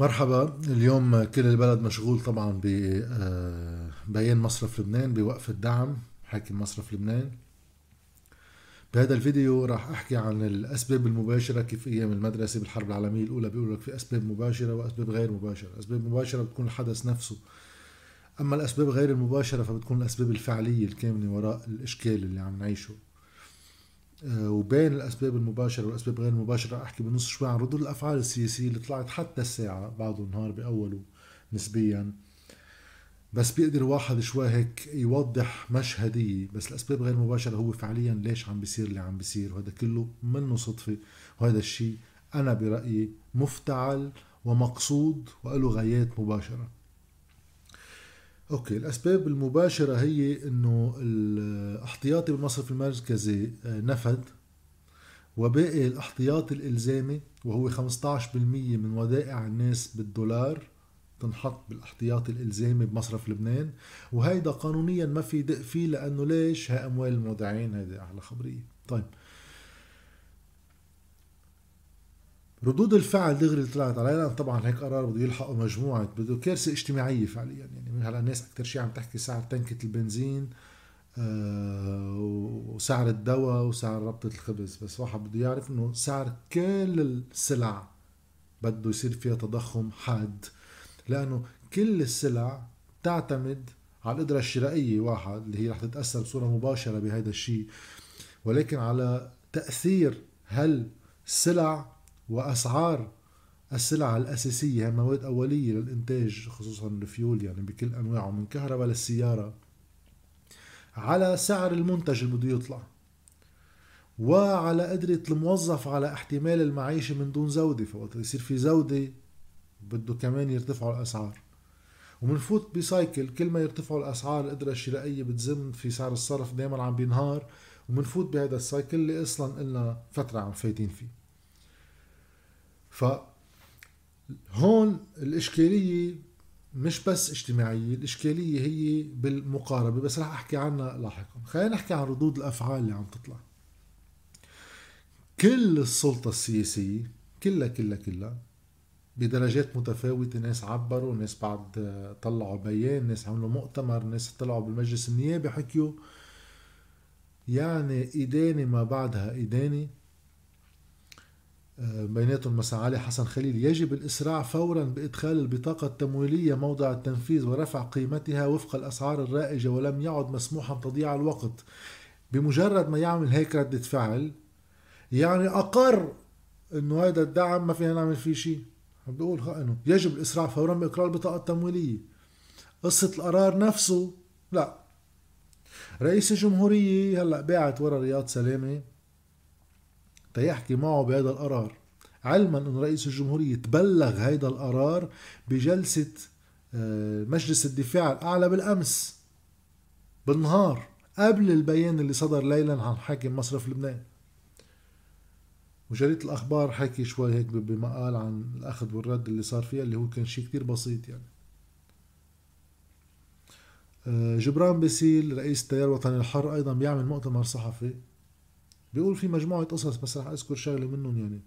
مرحبا. اليوم كل البلد مشغول طبعا ببيان آه، مصرف لبنان بوقف الدعم حاكم مصرف لبنان. بهذا الفيديو راح أحكي عن الأسباب المباشرة كيف أيام المدرسة بالحرب العالمية الأولى بيقولوا لك في أسباب مباشرة وأسباب غير مباشرة، الاسباب المباشره بتكون الحدث نفسه. أما الأسباب غير المباشرة فبتكون الأسباب الفعلية الكامنة وراء الإشكال اللي عم نعيشه. وبين الأسباب المباشرة والأسباب غير المباشرة أحكي بنص شوي عن ردود الأفعال السياسية اللي طلعت حتى الساعة بعض النهار بأوله نسبيا. بس بيقدر واحد شوي هيك يوضح مشهدية بس الأسباب غير مباشرة هو فعليا ليش عم بيصير اللي عم بيصير. وهذا كله منه صدفة. وهذا الشيء أنا برأيي مفتعل ومقصود وله غايات مباشرة. أوكي الأسباب المباشرة هي إنه الاحتياطي بالمصرف المركزي آه، نفد وباقي الاحتياطي الإلزامي وهو 15% من ودائع الناس بالدولار تنحط بالاحتياطي الإلزامي بمصرف لبنان. وهيدا قانونيا ما في دق فيه لأنه ليش؟ هاي أموال المودعين هيدي أعلى خبرية. طيب ردود الفعل دغري اللي طلعت علينا طبعا هيك قرار بده يلحقوا مجموعة بده كارثة اجتماعية فعليا. يعني من هلا الناس أكثر شيء عم تحكي سعر تنكة البنزين آه وسعر الدواء وسعر ربطة الخبز. بس واحد بده يعرف إنه سعر كل السلع بده يصير فيها تضخم حاد. لأنه كل السلع تعتمد على القدرة الشرائية واحد اللي هي رح تتأثر بصورة مباشرة بهذا الشيء ولكن على تأثير هل السلع وأسعار السلع الأساسية مواد أولية للإنتاج خصوصا الفيول يعني بكل أنواعه من كهرباء للسيارة على سعر المنتج اللي بده يطلع وعلى قدرة الموظف على احتمال المعيشة من دون زودة. فوقت يصير في زودة بده كمان يرتفعوا الأسعار. ومنفوت ب cycle كل ما يرتفعوا الأسعار القدرة الشرائية بتزم في سعر الصرف دائما عم بينهار. ومنفوت بهذا ال cycle اللي أصلا قلنا فترة عم فايتين فيه. ف هون الإشكالية مش بس اجتماعية الإشكالية هي بالمقاربة بس رح أحكي عنها لاحقا. خلينا نحكي عن ردود الأفعال اللي عم تطلع. كل السلطة السياسية كلها كلها كلها بدرجات متفاوتة ناس عبروا ناس بعد طلعوا بيان ناس عملوا مؤتمر ناس طلعوا بالمجلس النيابي حكيوا يعني إدانة ما بعدها إدانة. بيناتهم مثلا علي حسن خليل. يجب الإسراع فورا بإدخال البطاقة التمويلية موضع التنفيذ ورفع قيمتها وفق الأسعار الرائجة ولم يعد مسموحا تضييع الوقت. بمجرد ما يعمل هيك ردة فعل يعني أقر إنه هذا الدعم ما فينا نعمل فيه شيء بقول إنه يجب الإسراع فورا بإقرار البطاقة التمويلية. قصة القرار نفسه لا. رئيس الجمهورية هلأ باعت ورا رياض سلامة تيحكي معه بهذا القرار. علما إنه رئيس الجمهورية تبلغ هذا القرار بجلسة آه، مجلس الدفاع الأعلى بالأمس بالنهار قبل البيان اللي صدر ليلا عن حاكم مصرف لبنان. وجريدة الأخبار حكي شوي هيك بمقال عن الأخذ والرد اللي صار فيها اللي هو كان شيء كتير بسيط يعني. آه، جبران باسيل رئيس التيار الوطني الحر أيضا بيعمل مؤتمر صحفي. بيقول في مجموعة قصص بس رح أذكر شغلة منهم يعني.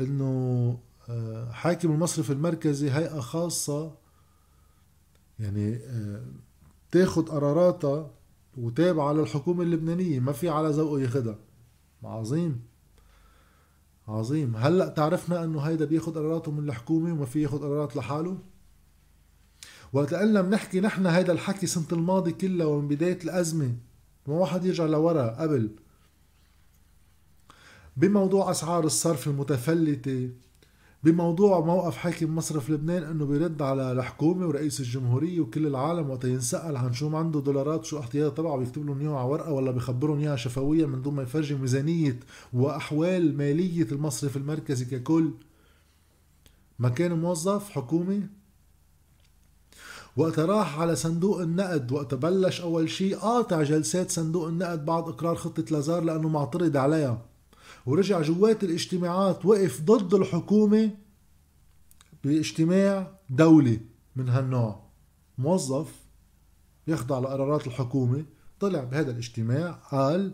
إنه آه، حاكم المصرف المركزي هيئة خاصة يعني آه، تاخد قراراتها وتابعة للحكومة اللبنانية ما في على ذوقه ياخدها. عظيم. عظيم. هلأ تعرفنا إنه هيدا بياخد قراراته من الحكومة وما في ياخد قرارات لحاله؟ وقت قلنا بنحكي نحن هيدا الحكي سنة الماضي كلها ومن بداية الأزمة ما واحد يرجع لورا قبل. بموضوع أسعار الصرف المتفلتة بموضوع موقف حاكم مصرف لبنان إنه بيرد على الحكومة ورئيس الجمهورية وكل العالم وقت ينسأل عن شو عنده دولارات شو احتياط تبعه بيكتب لهم إياها على ورقة ولا بيخبرهم إياها شفويا من دون ما يفرجي ميزانية وأحوال مالية المصرف المركزي ككل. ما كان موظف حكومي وقت راح على صندوق النقد وقت بلش أول شيء قاطع جلسات صندوق النقد بعد إقرار خطة لازار لأنه معترض عليها. ورجع جوات الاجتماعات وقف ضد الحكومة باجتماع دولي من هالنوع. موظف يخضع لقرارات الحكومة طلع بهذا الاجتماع قال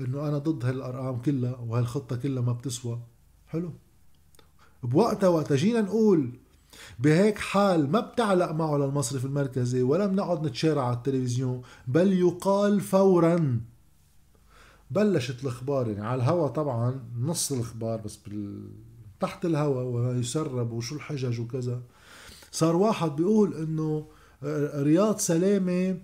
إنه أنا ضد هالأرقام كلها وهالخطة كلها ما بتسوى. حلو. بوقتها وقتها جينا نقول بهيك حال ما بتعلق معه للمصرف المركزي ولا بنقعد نتشارع على التلفزيون بل يقال فورا بلشت الأخبار يعني على الهوا طبعا نص الأخبار بس بال... تحت الهوا وما يسرب وشو الحجج وكذا. صار واحد بيقول إنه رياض سلامة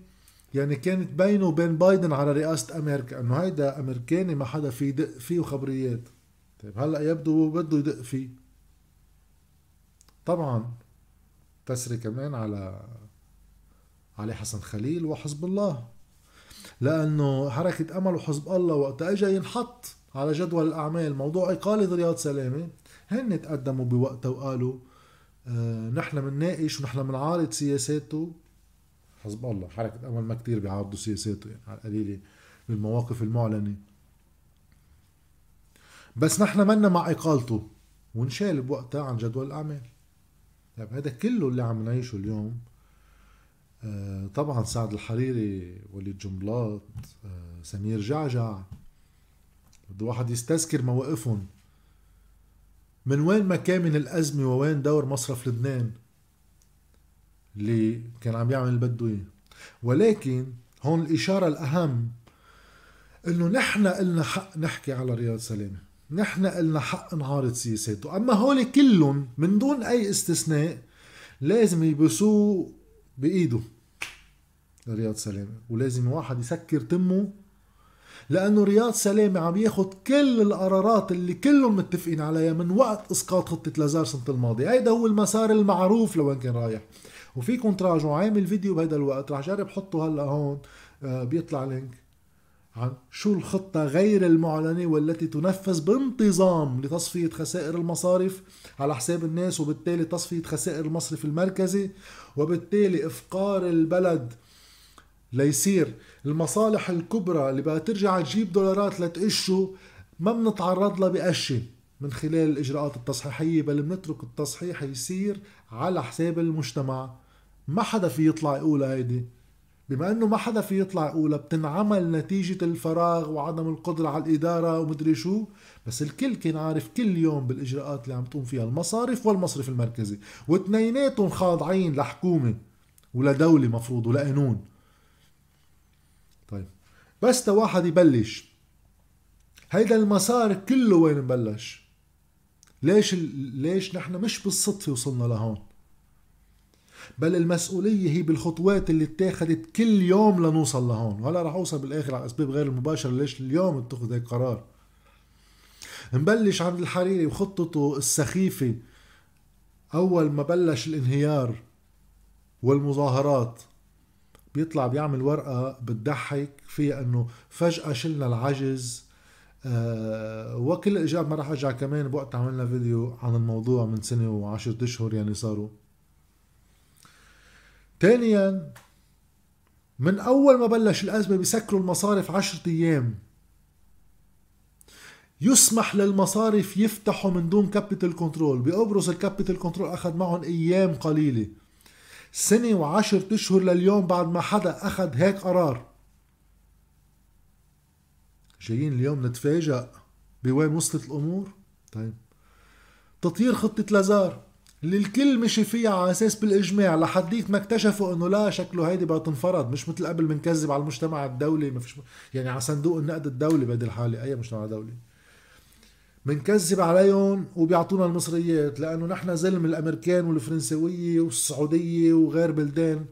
يعني كانت بينه وبين بايدن على رئاسة أمريكا إنه هيدا أمريكاني ما حدا في يدق فيه خبريات. طيب هلأ يبدو بده يدق فيه. طبعا تسري كمان على علي حسن خليل وحزب الله. لأنه حركة أمل وحزب الله وقت أجا ينحط على جدول الأعمال. موضوع إقالة رياض سلامة هن تقدموا بوقتها وقالوا آه نحن بنناقش ونحن بنعارض سياساته. حزب الله حركة أمل ما كتير بيعارضوا سياساته يعني على القليلة بالمواقف المعلنة. بس نحن منا مع إقالته ونشال بوقتها عن جدول الأعمال. طيب هذا كله اللي عم نعيشه اليوم. طبعا سعد الحريري وليد جنبلاط آه سمير جعجع. بده واحد يستذكر مواقفهم. من وين ما كان من الأزمة ووين دور مصرف لبنان؟ اللي كان عم يعمل اللي بده إياه. ولكن هون الإشارة الأهم إنه نحن إلنا حق نحكي على رياض سلامة. نحن إلنا حق نعارض سياساته. أما هول كلهم من دون أي استثناء لازم يبسوه بإيده رياض سلامة. ولازم واحد يسكر تمه لأنه رياض سلامة عم ياخد كل القرارات اللي كلهم متفقين عليها من وقت إسقاط خطة لازار سنة الماضيه هيدا هو المسار المعروف لوين كان رايح. وفيكم تراجعوا عامل فيديو بهذا الوقت رح جرب حطه هلأ هون آه بيطلع لينك. شو الخطة غير المعلنة والتي تنفذ بانتظام لتصفية خسائر المصارف؟ على حساب الناس وبالتالي تصفية خسائر المصرف المركزي وبالتالي إفقار البلد ليصير. المصالح الكبرى اللي بقى ترجع تجيب دولارات لتقشه ما بنتعرض لها بقشة من خلال الإجراءات التصحيحية بل بنترك التصحيح يصير على حساب المجتمع. ما حدا في يطلع يقول هيدي. بما إنه ما حدا في يطلع يقولها بتنعمل نتيجة الفراغ وعدم القدرة على الإدارة ومدري شو. بس الكل كان عارف كل يوم بالإجراءات اللي عم تقوم فيها المصارف والمصرف المركزي. واثنيناتهم خاضعين لحكومة ولدولة مفروض ولقانون طيب بس تا واحد يبلش. هيدا المسار كله وين مبلش ليش ليش نحن مش بالصدفة وصلنا لهون؟ بل المسؤولية هي بالخطوات اللي اتخذت كل يوم لنوصل لهون. وهلا رح أوصل بالآخر على الاسباب غير المباشرة ليش اليوم اتخذ هيك قرار. نبلش عند الحريري وخطته السخيفة. أول ما بلش الانهيار والمظاهرات بيطلع بيعمل ورقة بتضحك فيها إنه فجأة شلنا العجز. أه وكل الاجابة ما راح أرجع كمان بوقت عملنا فيديو عن الموضوع من سنة وعشرة أشهر يعني صاروا. ثانيا من أول ما بلش الأزمة بيسكروا المصارف عشرة أيام. يسمح للمصارف يفتحوا من دون capital control بقبرص ال capital control أخذ معهم أيام قليلة. سنة وعشر أشهر لليوم بعد ما حدا أخذ هيك قرار. جايين اليوم نتفاجأ بوين وصلت الأمور؟ طيب. تطيير خطة لازار. اللي الكل مشي فيها على أساس بالإجماع لحديت ما اكتشفوا إنه لا شكله هيدي بدها تنفرض مش مثل قبل بنكذب على المجتمع الدولي ما فيش يعني على صندوق النقد الدولي بهذه الحالة أي مجتمع دولي. بنكذب عليهم وبيعطونا المصريات لأنه نحن زلم الأمريكان والفرنسوية والسعودية وغير بلدان.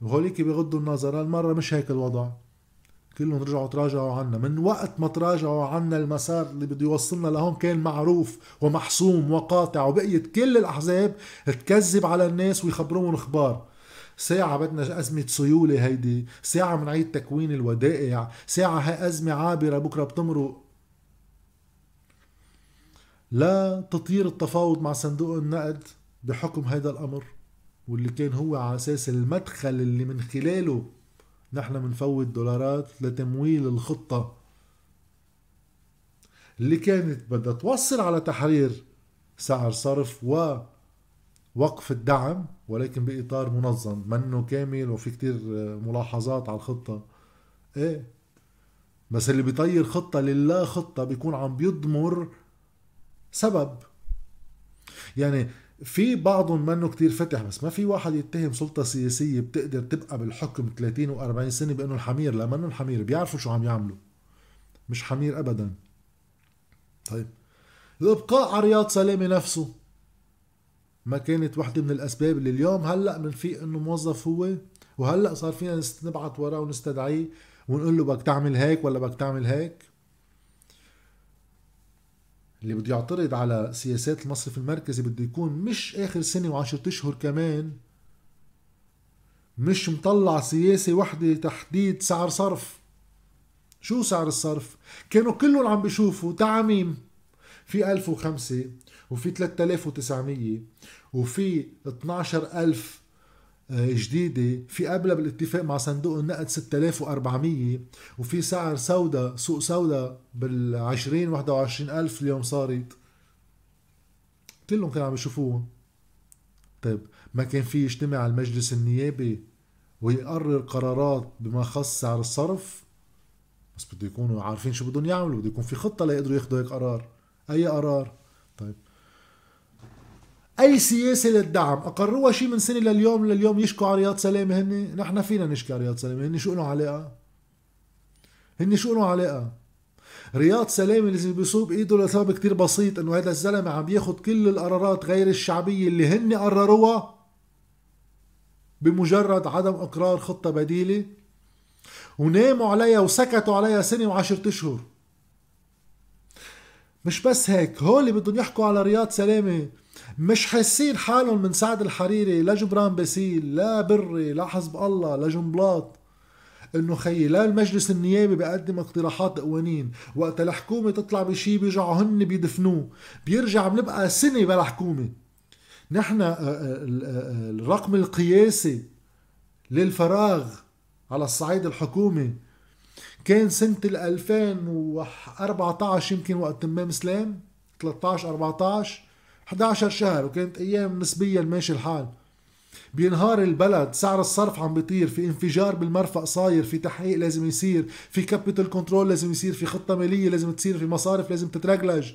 وهوليك بيغضوا النظر هالمرة مش هيك الوضع. كلهم رجعوا تراجعوا عنا. من وقت ما تراجعوا عنا المسار اللي بده يوصلنا لهون كان معروف ومحسوم وقاطع وبقيت كل الأحزاب تكذب على الناس ويخبروهم أخبار ساعة بدنا أزمة سيولة هيدي ساعة بنعيد تكوين الودائع ساعة هاي أزمة عابرة بكرة بتمرق. لا تطير التفاوض مع صندوق النقد بحكم هذا الأمر واللي كان هو على أساس المدخل اللي من خلاله نحن بنفوت دولارات لتمويل الخطة اللي كانت بدها توصل على تحرير سعر صرف ووقف الدعم ولكن بإطار منظم. منه كامل وفي كتير ملاحظات على الخطة. إيه؟ بس اللي بيطير خطة لله خطة بيكون عم بيضمر سبب. يعني في بعضهم منه كتير فتح بس ما في واحد يتهم سلطة سياسية بتقدر تبقى بالحكم 30 و40 سنة بأنه الحمير لا منه الحمير بيعرفوا شو عم يعملوا. مش حمير أبدا. طيب. الإبقاء على رياض سلامة نفسه. ما كانت وحدة من الأسباب اللي اليوم هلأ بنفيق إنه موظف هو وهلأ صار فينا نبعث وراه ونستدعيه ونقول له بدك تعمل هيك ولا بدك تعمل هيك. اللي بده يعترض على سياسات المصرف المركزي بده يكون مش آخر سنة وعشرة أشهر كمان. مش مطلع سياسة وحدة تحديد سعر صرف. شو سعر الصرف؟ كانوا كلهم عم بيشوفوا تعميم في 1005 وفي 3900 وفي 12000 آه، جديدة. في قبلها بالاتفاق مع صندوق النقد 6400 وفي سعر سودا سوق سودا بال 20 21 ألف اليوم صارت. كلهم كانوا عم يشوفوها. طيب ما كان في يجتمع المجلس النيابي ويقرر قرارات بما خص سعر الصرف؟ بس بده يكونوا عارفين شو بدهم يعملوا بده يكون في خطة ليقدروا ياخذوا هيك قرار. أي قرار؟ طيب أي سياسة للدعم. اقروها شيء من سنة لليوم لليوم يشكوا على رياض سلامة هن نحن فينا نشكي على رياض سلامة. هن شو لهم علاقه هن شو لهم علاقه رياض سلامة لازم بيصوب إيده لسبب كتير بسيط إنه هذا الزلمة عم ياخد كل القرارات غير الشعبية اللي هن قرروها بمجرد عدم إقرار خطة بديلة. وناموا عليها وسكتوا عليها سنة وعشرة أشهر. مش بس هيك هول اللي بدهم يحكوا على رياض سلامة مش حاسين حالهم من سعد الحريري لا جبران باسيل لا بري لا حزب الله لا جنبلاط. إنه خيي لا المجلس النيابي بيقدم اقتراحات قوانين. وقت الحكومة تطلع بشي بيرجعوا هن بيدفنوه. بيرجع بنبقى سنة بلا حكومة. نحن آه، آه، آه، الرقم القياسي للفراغ على الصعيد الحكومي كان سنة 2014 يمكن وقت تمام سلام 13 14 11 شهر وكانت أيام نسبيا ماشي الحال. بينهار البلد سعر الصرف عم بيطير في انفجار بالمرفأ صاير في تحقيق لازم يصير في capital control لازم يصير في خطة مالية لازم تصير في مصارف لازم تترسملج.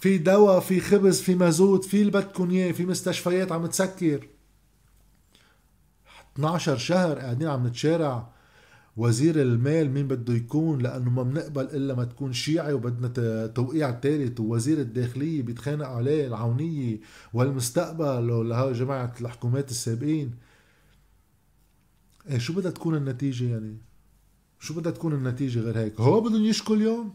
في دواء في خبز في مازوت في اللي في مستشفيات عم تسكر. 12 شهر قاعدين عم نتشارع. وزير المال مين بده يكون؟ لأنه ما بنقبل إلا ما تكون شيعي وبدنا توقيع ثالث ووزير الداخلية بيتخانق عليه العونية والمستقبل لهي جماعة الحكومات السابقين. إيه شو بدها تكون النتيجة يعني؟ شو بدها تكون النتيجة غير هيك؟ هو بدهم يشكوا اليوم؟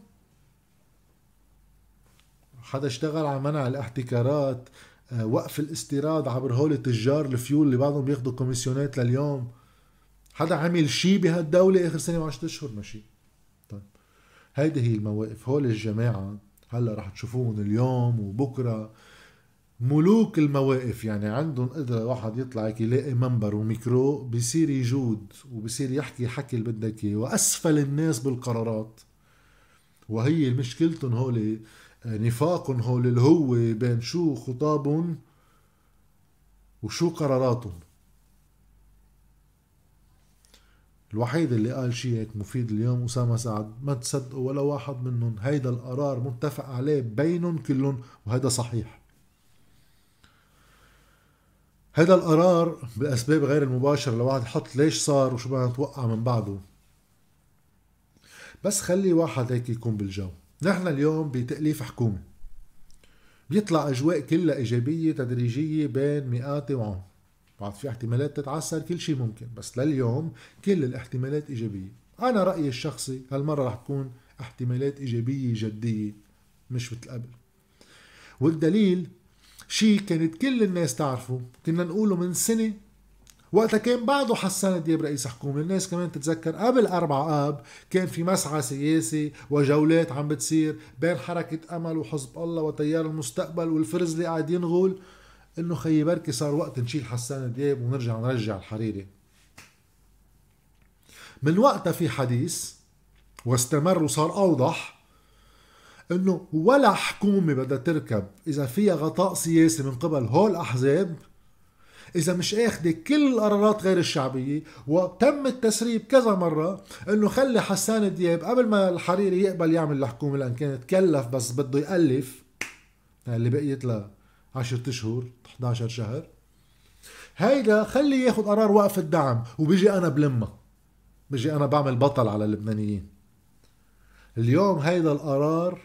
حدا اشتغل على منع الاحتكارات آه، وقف الاستيراد عبر هول تجار الفيول اللي بعضهم بياخذوا commission ات لليوم؟ حدا عمل شيء بهالدولة آخر سنة وعشرة أشهر ماشي. طيب. هيدي هي المواقف. هول الجماعة هلا رح تشوفوهم اليوم وبكرة. ملوك المواقف يعني عندهم قدرة واحد يطلع هيك يلاقي منبر وميكرو بصير يجود وبصير يحكي حكي اللي بدك إياه. وأسفل الناس بالقرارات. وهي مشكلتهم هول نفاقهم هول اللي هو بين شو خطابهم وشو قراراتهم. الوحيد اللي قال شيء هيك مفيد اليوم أسامة سعد ما تصدقوا ولا واحد منهم هيدا القرار متفق عليه بينهم كلهم وهيدا صحيح. هيدا القرار بأسباب غير المباشرة لواحد يحط ليش صار وشو بدنا نتوقع من بعده. بس خلي واحد هيك يكون بالجو. نحن اليوم بتأليف حكومة. بيطلع أجواء كلها إيجابية تدريجية بين مئات وعام. بعد في احتمالات تتعثر كل شيء ممكن بس لليوم كل الاحتمالات إيجابية. أنا رأيي الشخصي هالمرة رح تكون احتمالات إيجابية جدية مش مثل قبل. والدليل شيء كانت كل الناس تعرفه كنا نقوله من سنة وقتها كان بعده حسان دياب رئيس حكومة. الناس كمان تتذكر قبل أربع آب كان في مسعى سياسي وجولات عم بتصير بين حركة أمل وحزب الله وتيار المستقبل والفرزلي قاعد ينغول إنه خيي بركي صار وقت نشيل حسان دياب ونرجع نرجع الحريري. من وقتها في حديث واستمر وصار أوضح إنه ولا حكومة بدها تركب. إذا فيها غطاء سياسي من قبل هول الاحزاب إذا مش اخذة كل القرارات غير الشعبية وتم التسريب كذا مرة إنه خلي حسان دياب قبل ما الحريري يقبل يعمل الحكومة لأن كانت كلف بس بده يألف. اللي بقيت له 10 أشهر 11 شهر. هيدا خلي ياخد قرار وقف الدعم وبيجي أنا بلمها بيجي أنا بعمل بطل على اللبنانيين. اليوم هيدا القرار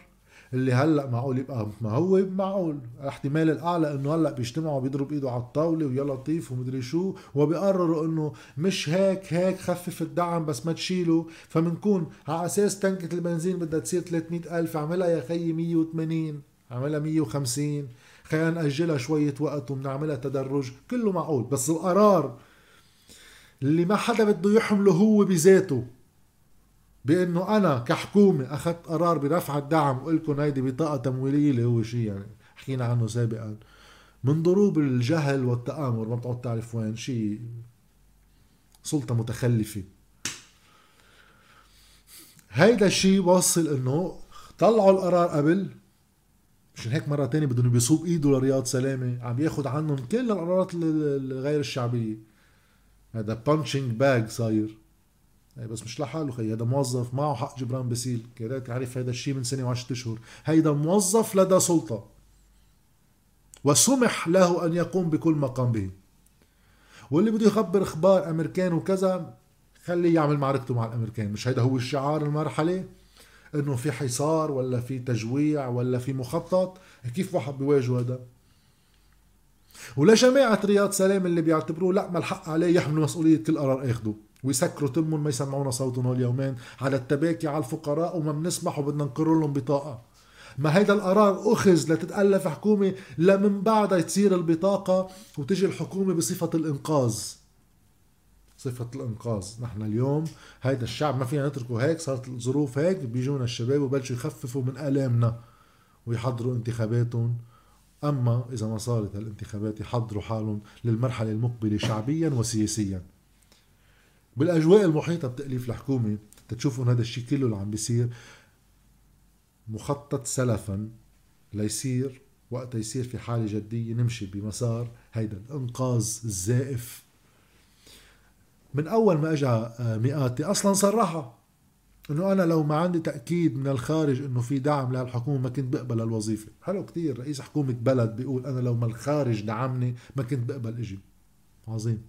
اللي هلأ معقول يبقى ما هو معقول. احتمال الأعلى إنه هلأ بيجتمعوا بيضرب إيده على الطاولة ويا لطيف ومدري شو. وبيقرروا إنه مش هيك هيك خفف الدعم بس ما تشيله. فبنكون على أساس تنكة البنزين بدها تصير 300 ألف اعملها يا خيي 180 اعملها 150 خلينا نأجلها شوية وقت وبنعملها تدرج. كله معقول بس القرار اللي ما حدا بده يحمله هو بذاته. بأنه أنا كحكومة أخذت قرار برفع الدعم وقلت لكم هيدي بطاقة تمويلية اللي هو شيء يعني حكينا عنه سابقا. من ضروب الجهل والتآمر ما بتقعد تعرف وين شيء سلطة متخلفة. هيدا الشيء وصل إنه طلعوا القرار قبل مشان هيك مرة تانية بدهم بيصوب ايده لرياض سلامة. عم ياخد عنهم كل القرارات الغير الشعبية. هذا punching bag صاير. يعني بس مش لحاله خي هذا موظف معه حق جبران باسيل كرمال عارف هذا الشيء من سنة وعشرة أشهر. هيدا موظف لدى سلطة. وسمح له أن يقوم بكل ما قام به. واللي بده يخبر إخبار أمريكان وكذا خليه يعمل معركته مع الأمريكان. مش هيدا هو الشعار المرحلة؟ إنه في حصار ولا في تجويع ولا في مخطط؟ كيف واحد بيواجه هذا؟ ولجماعة رياض سلام اللي بيعتبروه لا ما الحق عليه يحمل مسؤولية كل قرار أخده. ويسكروا تمهم ما يسمعونا صوتهم هول اليومين على التباكي على الفقراء وما بنسمح وبدنا نقر لهم بطاقة. ما هيدا القرار أخذ لتتألف حكومة لمن بعدها تصير البطاقة وتجي الحكومة بصفة الإنقاذ. صفة الإنقاذ. نحن اليوم هيدا الشعب ما فينا نتركه هيك صارت الظروف هيك بيجونا الشباب وبلشوا يخففوا من آلامنا ويحضروا انتخاباتهم. أما إذا ما صارت هالانتخابات يحضروا حالهم للمرحلة المقبلة شعبيا وسياسيا. بالأجواء المحيطة بتأليف الحكومة تتشوفوا هذا الشيء كله اللي عم بيصير مخطط سلفا ليصير وقت يصير في حالة جدية نمشي بمسار هيدا الإنقاذ الزائف. من أول ما أجا آه، مئاتي أصلا صرحها إنه أنا لو ما عندي تأكيد من الخارج إنه في دعم للحكومه ما كنت بقبل الوظيفة. حلو كتير رئيس حكومة بلد بيقول أنا لو ما الخارج دعمني ما كنت بقبل أجي عظيم.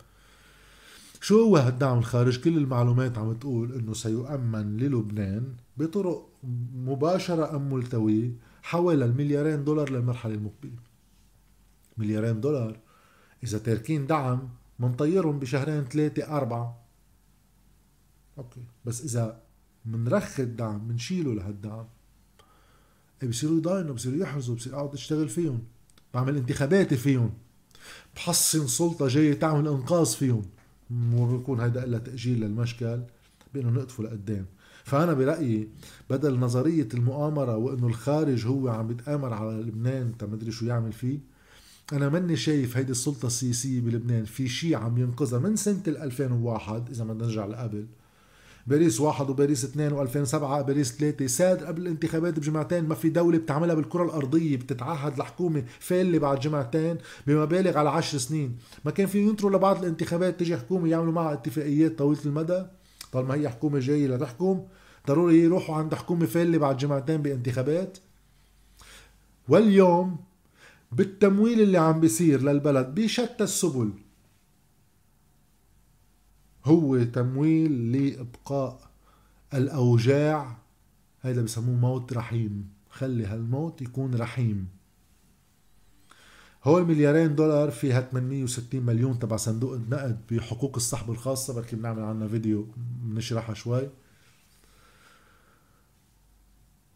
شو هو هالدعم الخارج؟ كل المعلومات عم تقول إنه سيؤمن للبنان بطرق مباشرة أم ملتوية حوالي المليارين دولار للمرحلة المقبلة. مليارين دولار إذا تاركين دعم منطيرهم بشهرين ثلاثة أربعة. أوكي. بس إذا منرخي الدعم منشيله لهالدعم بصيروا يضاينوا بصيروا يحرزوا بصير أقعد أشتغل فيهم بعمل انتخاباتي فيهم بحصن سلطة جاية تعمل إنقاذ فيهم. وبيكون هيدا إلا تأجيل للمشكل بأنه نقطفه لقدام. فأنا برأيي بدل نظرية المؤامرة وأنه الخارج هو عم بيتآمر على لبنان تمدري شو يعمل فيه أنا ماني شايف هيدي السلطة السياسية بلبنان في شيء عم ينقذها من سنة 2001 إذا بدنا نرجع لقبل. باريس واحد وباريس اثنين و2007 باريس ثلاثة ساد قبل الانتخابات بجمعتين ما في دولة بتعملها بالكرة الأرضية بتتعهد لحكومة فالة بعد جمعتين بمبالغ على عشر سنين. ما كان في ينطروا لبعض الانتخابات تجي حكومة يعملوا معها اتفاقيات طويلة المدى. طالما هي حكومة جاية لتحكم ضروري يروحوا عند حكومة فالة بعد جمعتين بانتخابات. واليوم بالتمويل اللي عم بيصير للبلد بشتى السبل. هو تمويل لإبقاء الأوجاع هيدا بسموه موت رحيم. خلي هالموت يكون رحيم. هو المليارين دولار فيها 860 مليون تبع صندوق النقد بحقوق الصحب الخاصة بركي بنعمل عنها فيديو بنشرحها شوي.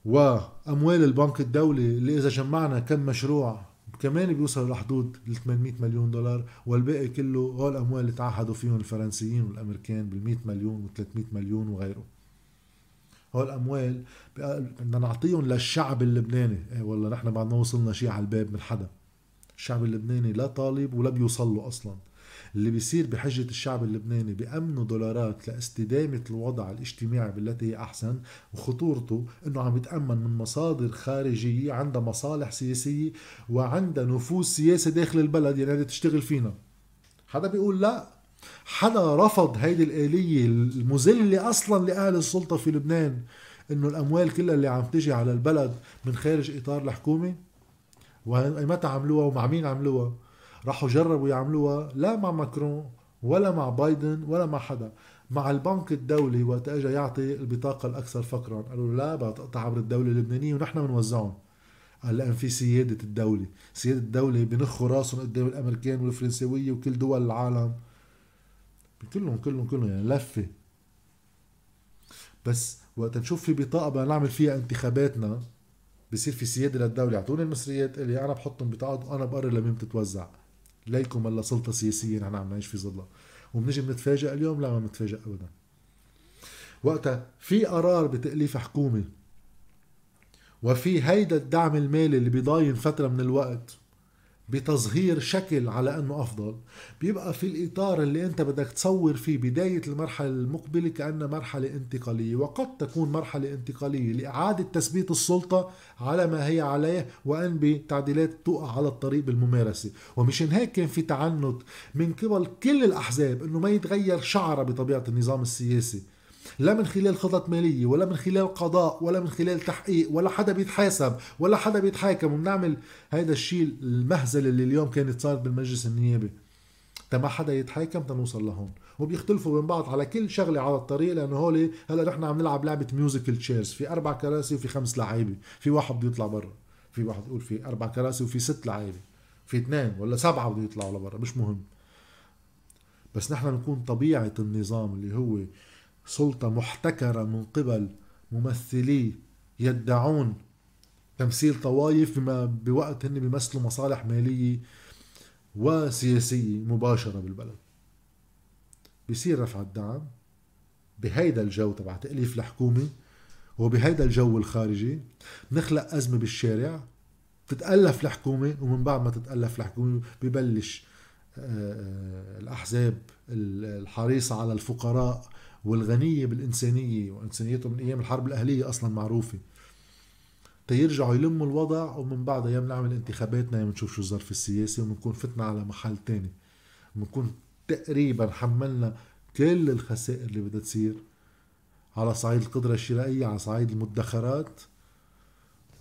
وأموال البنك الدولي اللي إذا جمعنا كم مشروع كمان بيوصلوا لحدود ال 800 مليون دولار والباقي كله هو الأموال اللي تعهدوا فيهم الفرنسيين والأمريكان بال 100 مليون و 300 مليون وغيره. هول الأموال بدنا نعطيهم للشعب اللبناني. إيه والله نحن بعد ما وصلنا شيء على الباب من حدا. الشعب اللبناني لا طالب ولا بيوصل له أصلا. اللي بيصير بحجة الشعب اللبناني بأمنوا دولارات لاستدامة الوضع الاجتماعي بالتي هي أحسن وخطورته أنه عم يتأمن من مصادر خارجية عندها مصالح سياسية وعندها نفوذ سياسي داخل البلد يعني هذه تشتغل فينا. حدا بيقول لا. حدا رفض هيدي الآلية المذلة أصلا لأهل السلطة في لبنان إنه الأموال كلها اللي عم تجي على البلد من خارج إطار الحكومة؟ ومتى عملوها ومع مين عملوها؟ راحوا جربوا يعملوها لا مع ماكرون ولا مع بايدن ولا مع حدا. مع البنك الدولي وقت اجى يعطي البطاقة الأكثر فقرا. قالوا لا بتقطع عبر الدولة اللبنانية ونحن بنوزعهم. قال لأن في سيادة الدولة. سيادة الدولة بنخوا راسهم قدام الأمريكان والفرنسوية وكل دول العالم. كلهم كلهم كلهم يعني لفة. بس وقت نشوف في بطاقة بدنا نعمل فيها انتخاباتنا بصير في سيادة للدولة. يعطوني المصريات اللي أنا بحطهم بطاقة وأنا بقرر لمين بتتوزع. ليكم ألا سلطة سياسية نحن عم نعيش في ظلها وبنجي بنتفاجئ اليوم لا ما بنتفاجئ ابدا. وقتها في قرار بتأليف حكومة وفي هيدا الدعم المالي اللي بيضاين فترة من الوقت. بتظهير شكل على أنه أفضل. بيبقى في الإطار اللي أنت بدك تصور فيه بداية المرحلة المقبلة كأنها مرحلة انتقالية وقد تكون مرحلة انتقالية لإعادة تثبيت السلطة على ما هي عليه وأن بتعديلات توقع على الطريق بالممارسة. ومشان هيك كان في تعنت من قبل كل الأحزاب إنه ما يتغير شعره بطبيعة النظام السياسي. لا من خلال خطط مالية ولا من خلال قضاء ولا من خلال تحقيق ولا حدا بيتحاسب ولا حدا بيتحاكم. وبنعمل هيدا الشيء المهزلة اللي اليوم كانت صارت بالمجلس النيابي. ما حدا يتحاكم تنوصل لهون. وبيختلفوا بين بعض على كل شغلة على الطريق لأنه هول هلأ نحن عم نلعب لعبة musical chairs في أربع كراسي وفي خمس لعيبة. في واحد بده يطلع برا. في واحد يقول في أربع كراسي وفي ست لعيبة. في اثنين ولا سبعة بده يطلعوا لبرا. مش مهم. بس نحن نكون طبيعة النظام اللي هو سلطة محتكرة من قبل ممثلي يدعون تمثيل طوائف بما بوقت هن بيمثلوا مصالح مالية وسياسية مباشرة بالبلد. بيصير رفع الدعم بهيدا الجو تبع تأليف الحكومة وبهيدا الجو الخارجي. نخلق أزمة بالشارع تتألف الحكومة ومن بعد ما تتألف الحكومة ببلش آه، آه، الأحزاب الحريصة على الفقراء والغنية بالإنسانية وإنسانيتهم من أيام الحرب الأهلية أصلا معروفة. تيرجعوا يلموا الوضع ومن بعدها يوم نعمل انتخاباتنا يوم نشوف شو الظرف السياسي وبنكون فتنا على محل تاني. بنكون تقريبا حملنا كل الخسائر اللي بدها تصير على صعيد القدرة الشرائية على صعيد المدخرات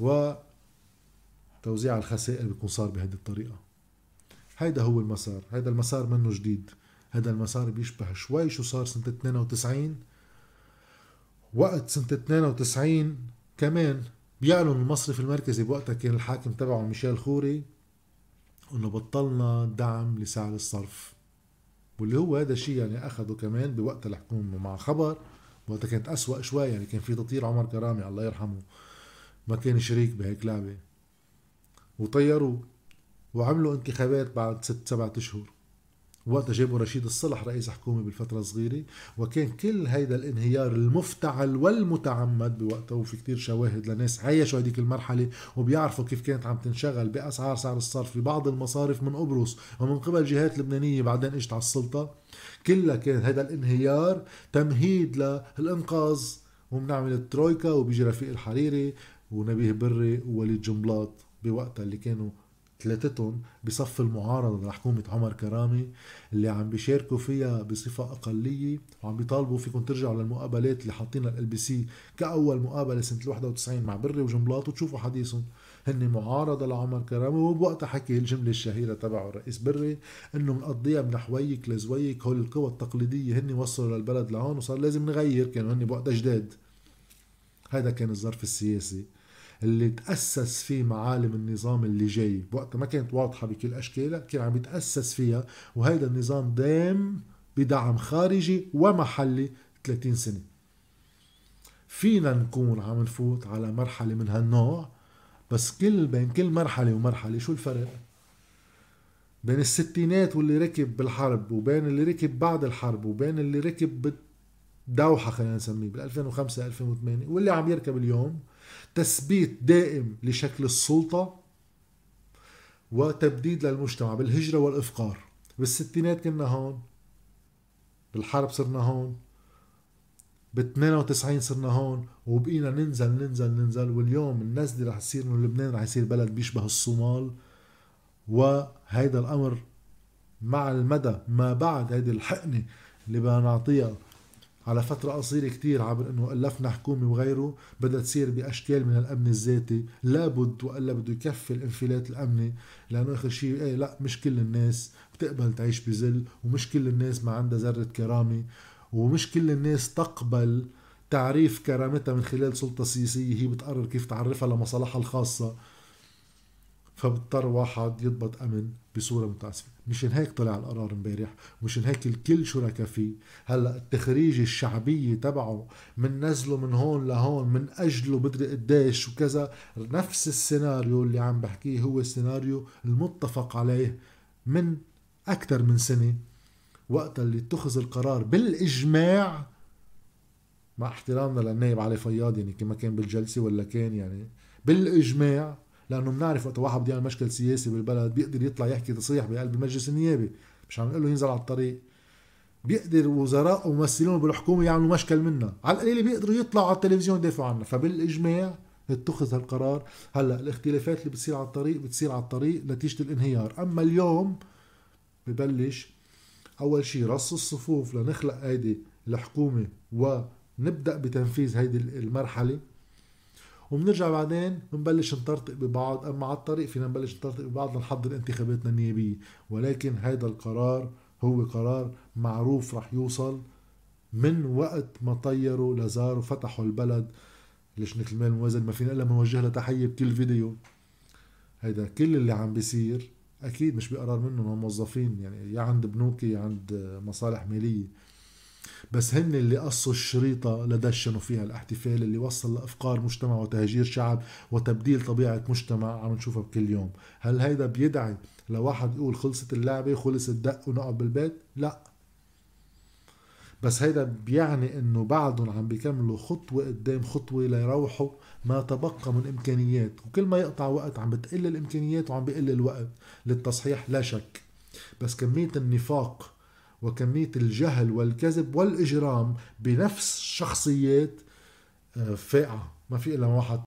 و توزيع الخسائر بيكون صار بهذه الطريقة. هيدا هو المسار. هيدا المسار منه جديد. هذا المسار بيشبه شوي شو صار سنة 92 وقت سنة 92 كمان بيعلن المصرف المركزي بوقتها كان الحاكم تبعه ميشيل خوري إنه بطلنا دعم لسعر الصرف. واللي هو هذا الشيء يعني أخذه كمان بوقت الحكومة مع خبر. وقتها كانت أسوأ شوي يعني كان في تطير عمر كرامي الله يرحمه ما كان شريك بهيك لعبة. وطيروه وعملوا انتخابات بعد ست سبعة أشهر. وقتها جابوا رشيد الصلح رئيس حكومة بالفترة الصغيرة وكان كل هيدا الانهيار المفتعل والمتعمد بوقتها وفي كتير شواهد لناس عايشوا هذيك المرحلة وبيعرفوا كيف كانت عم تنشغل بأسعار سعر الصرف ببعض المصارف من قبرص ومن قبل جهات لبنانية بعدين إجت على السلطة. كلها كان هذا الانهيار تمهيد للإنقاذ وبنعمل الترويكا وبيجي رفيق الحريري ونبيه بري ووليد جنبلاط بوقتها اللي كانوا ثلاثتهم بصف المعارضة لحكومة عمر كرامي اللي عم بيشاركوا فيها بصفة أقلية وعم بيطالبوا فيكم ترجعوا للمقابلات اللي حاطينها LBC كأول مقابلة سنة 91 مع بري وجنبلاط وتشوفوا حديثهم. هن معارضة لعمر كرامي وبوقتها حكي الجملة الشهيرة تبعه الرئيس بري إنه منقضيها من حويك لزويك هول القوى التقليدية هن وصلوا للبلد لهون وصار لازم نغير كانوا هن بوقتها جداد. هذا كان الظرف السياسي. اللي تأسس فيه معالم النظام اللي جاي. بوقتها ما كانت واضحة بكل أشكالها كان عم يتأسس فيها وهيدا النظام دام بدعم خارجي ومحلي 30 سنة. فينا نكون عم نفوت على مرحلة من هالنوع بس كل بين كل مرحلة ومرحلة شو الفرق؟ بين الستينات واللي ركب بالحرب وبين اللي ركب بعد الحرب وبين اللي ركب بالدوحة خلينا نسميه بال 2005 2008 واللي عم يركب اليوم. تثبيت دائم لشكل السلطة وتبديد للمجتمع بالهجرة والإفقار. بالستينات كنا هون بالحرب صرنا هون بال 92 صرنا هون وبقينا ننزل ننزل ننزل واليوم النزلة رح تصير انه لبنان رح يصير بلد بيشبه الصومال. وهيدا الأمر مع المدى ما بعد هيدي الحقنة اللي بدنا نعطيها على فترة قصيرة كتير عبر إنه ألفنا حكومة وغيره بدها تصير بأشكال من الأمن الذاتي. لابد وإلا بده يكفي الانفلات الأمني لأنه آخر شيء إيه لا مش كل الناس بتقبل تعيش بذل ومش كل الناس ما عندها ذرة كرامة ومش كل الناس تقبل تعريف كرامتها من خلال سلطة سياسية هي بتقرر كيف تعرفها لمصالحها الخاصة. فبضطر واحد يضبط أمن. بصورة متعسفه مشان هيك طلع القرار امبارح ومشان هيك الكل شركاء فيه. هلأ التخريج الشعبيه تبعه من نزله من هون لهون من أجله بدري قديش وكذا نفس السيناريو اللي عم بحكيه هو السيناريو المتفق عليه من أكثر من سنة وقت اللي اتخذ القرار بالإجماع مع احترامنا للنائب علي فياض يعني كما كان بالجلسة ولا كان يعني بالإجماع لأنه بنعرف وقت واحد بده يعمل مشكل سياسي بالبلد بيقدر يطلع يحكي تصريح بقلب المجلس النيابي. مش عم نقول له ينزل على الطريق. بيقدر وزراء وممثلون بالحكومة يعملوا مشكل منا. على القليله بيقدروا يطلعوا على التلفزيون يدافعوا عنها فبالإجماع اتخذ هالقرار. هلأ الاختلافات اللي بتصير على الطريق بتصير على الطريق نتيجة الانهيار. أما اليوم ببلش أول شيء رص الصفوف لنخلق هيدي الحكومة ونبدأ بتنفيذ هيدي المرحلة. وبنرجع بعدين بنبلش نطرطق ببعض أما على الطريق فينا نبلش نطرطق ببعض لنحضر انتخاباتنا النيابية. ولكن هذا القرار هو قرار معروف رح يوصل من وقت ما طيروا لزار وفتحوا البلد. لجنة المال الموازن ما فينا إلا نوجه لها تحية بكل فيديو. هيدا كل اللي عم بيصير أكيد مش بقرار منهم موظفين يعني يا عند بنوك يا عند مصالح مالية. بس هن اللي قصوا الشريطة لدشنوا فيها الاحتفال اللي وصل لأفقار مجتمع وتهجير شعب وتبديل طبيعة مجتمع عم نشوفها بكل يوم. هل هيدا بيدعي لواحد يقول خلصت اللعبة خلص الدق ونقعد بالبيت؟ لا. بس هيدا بيعني إنه بعدهم عم بيكملوا خطوة قدام خطوة ليروحوا ما تبقى من إمكانيات. وكل ما يقطع وقت عم بتقل الإمكانيات وعم بيقل الوقت. للتصحيح لا شك. بس كمية النفاق وكمية الجهل والكذب والإجرام بنفس شخصيات آه، فائعة ما في إلا واحد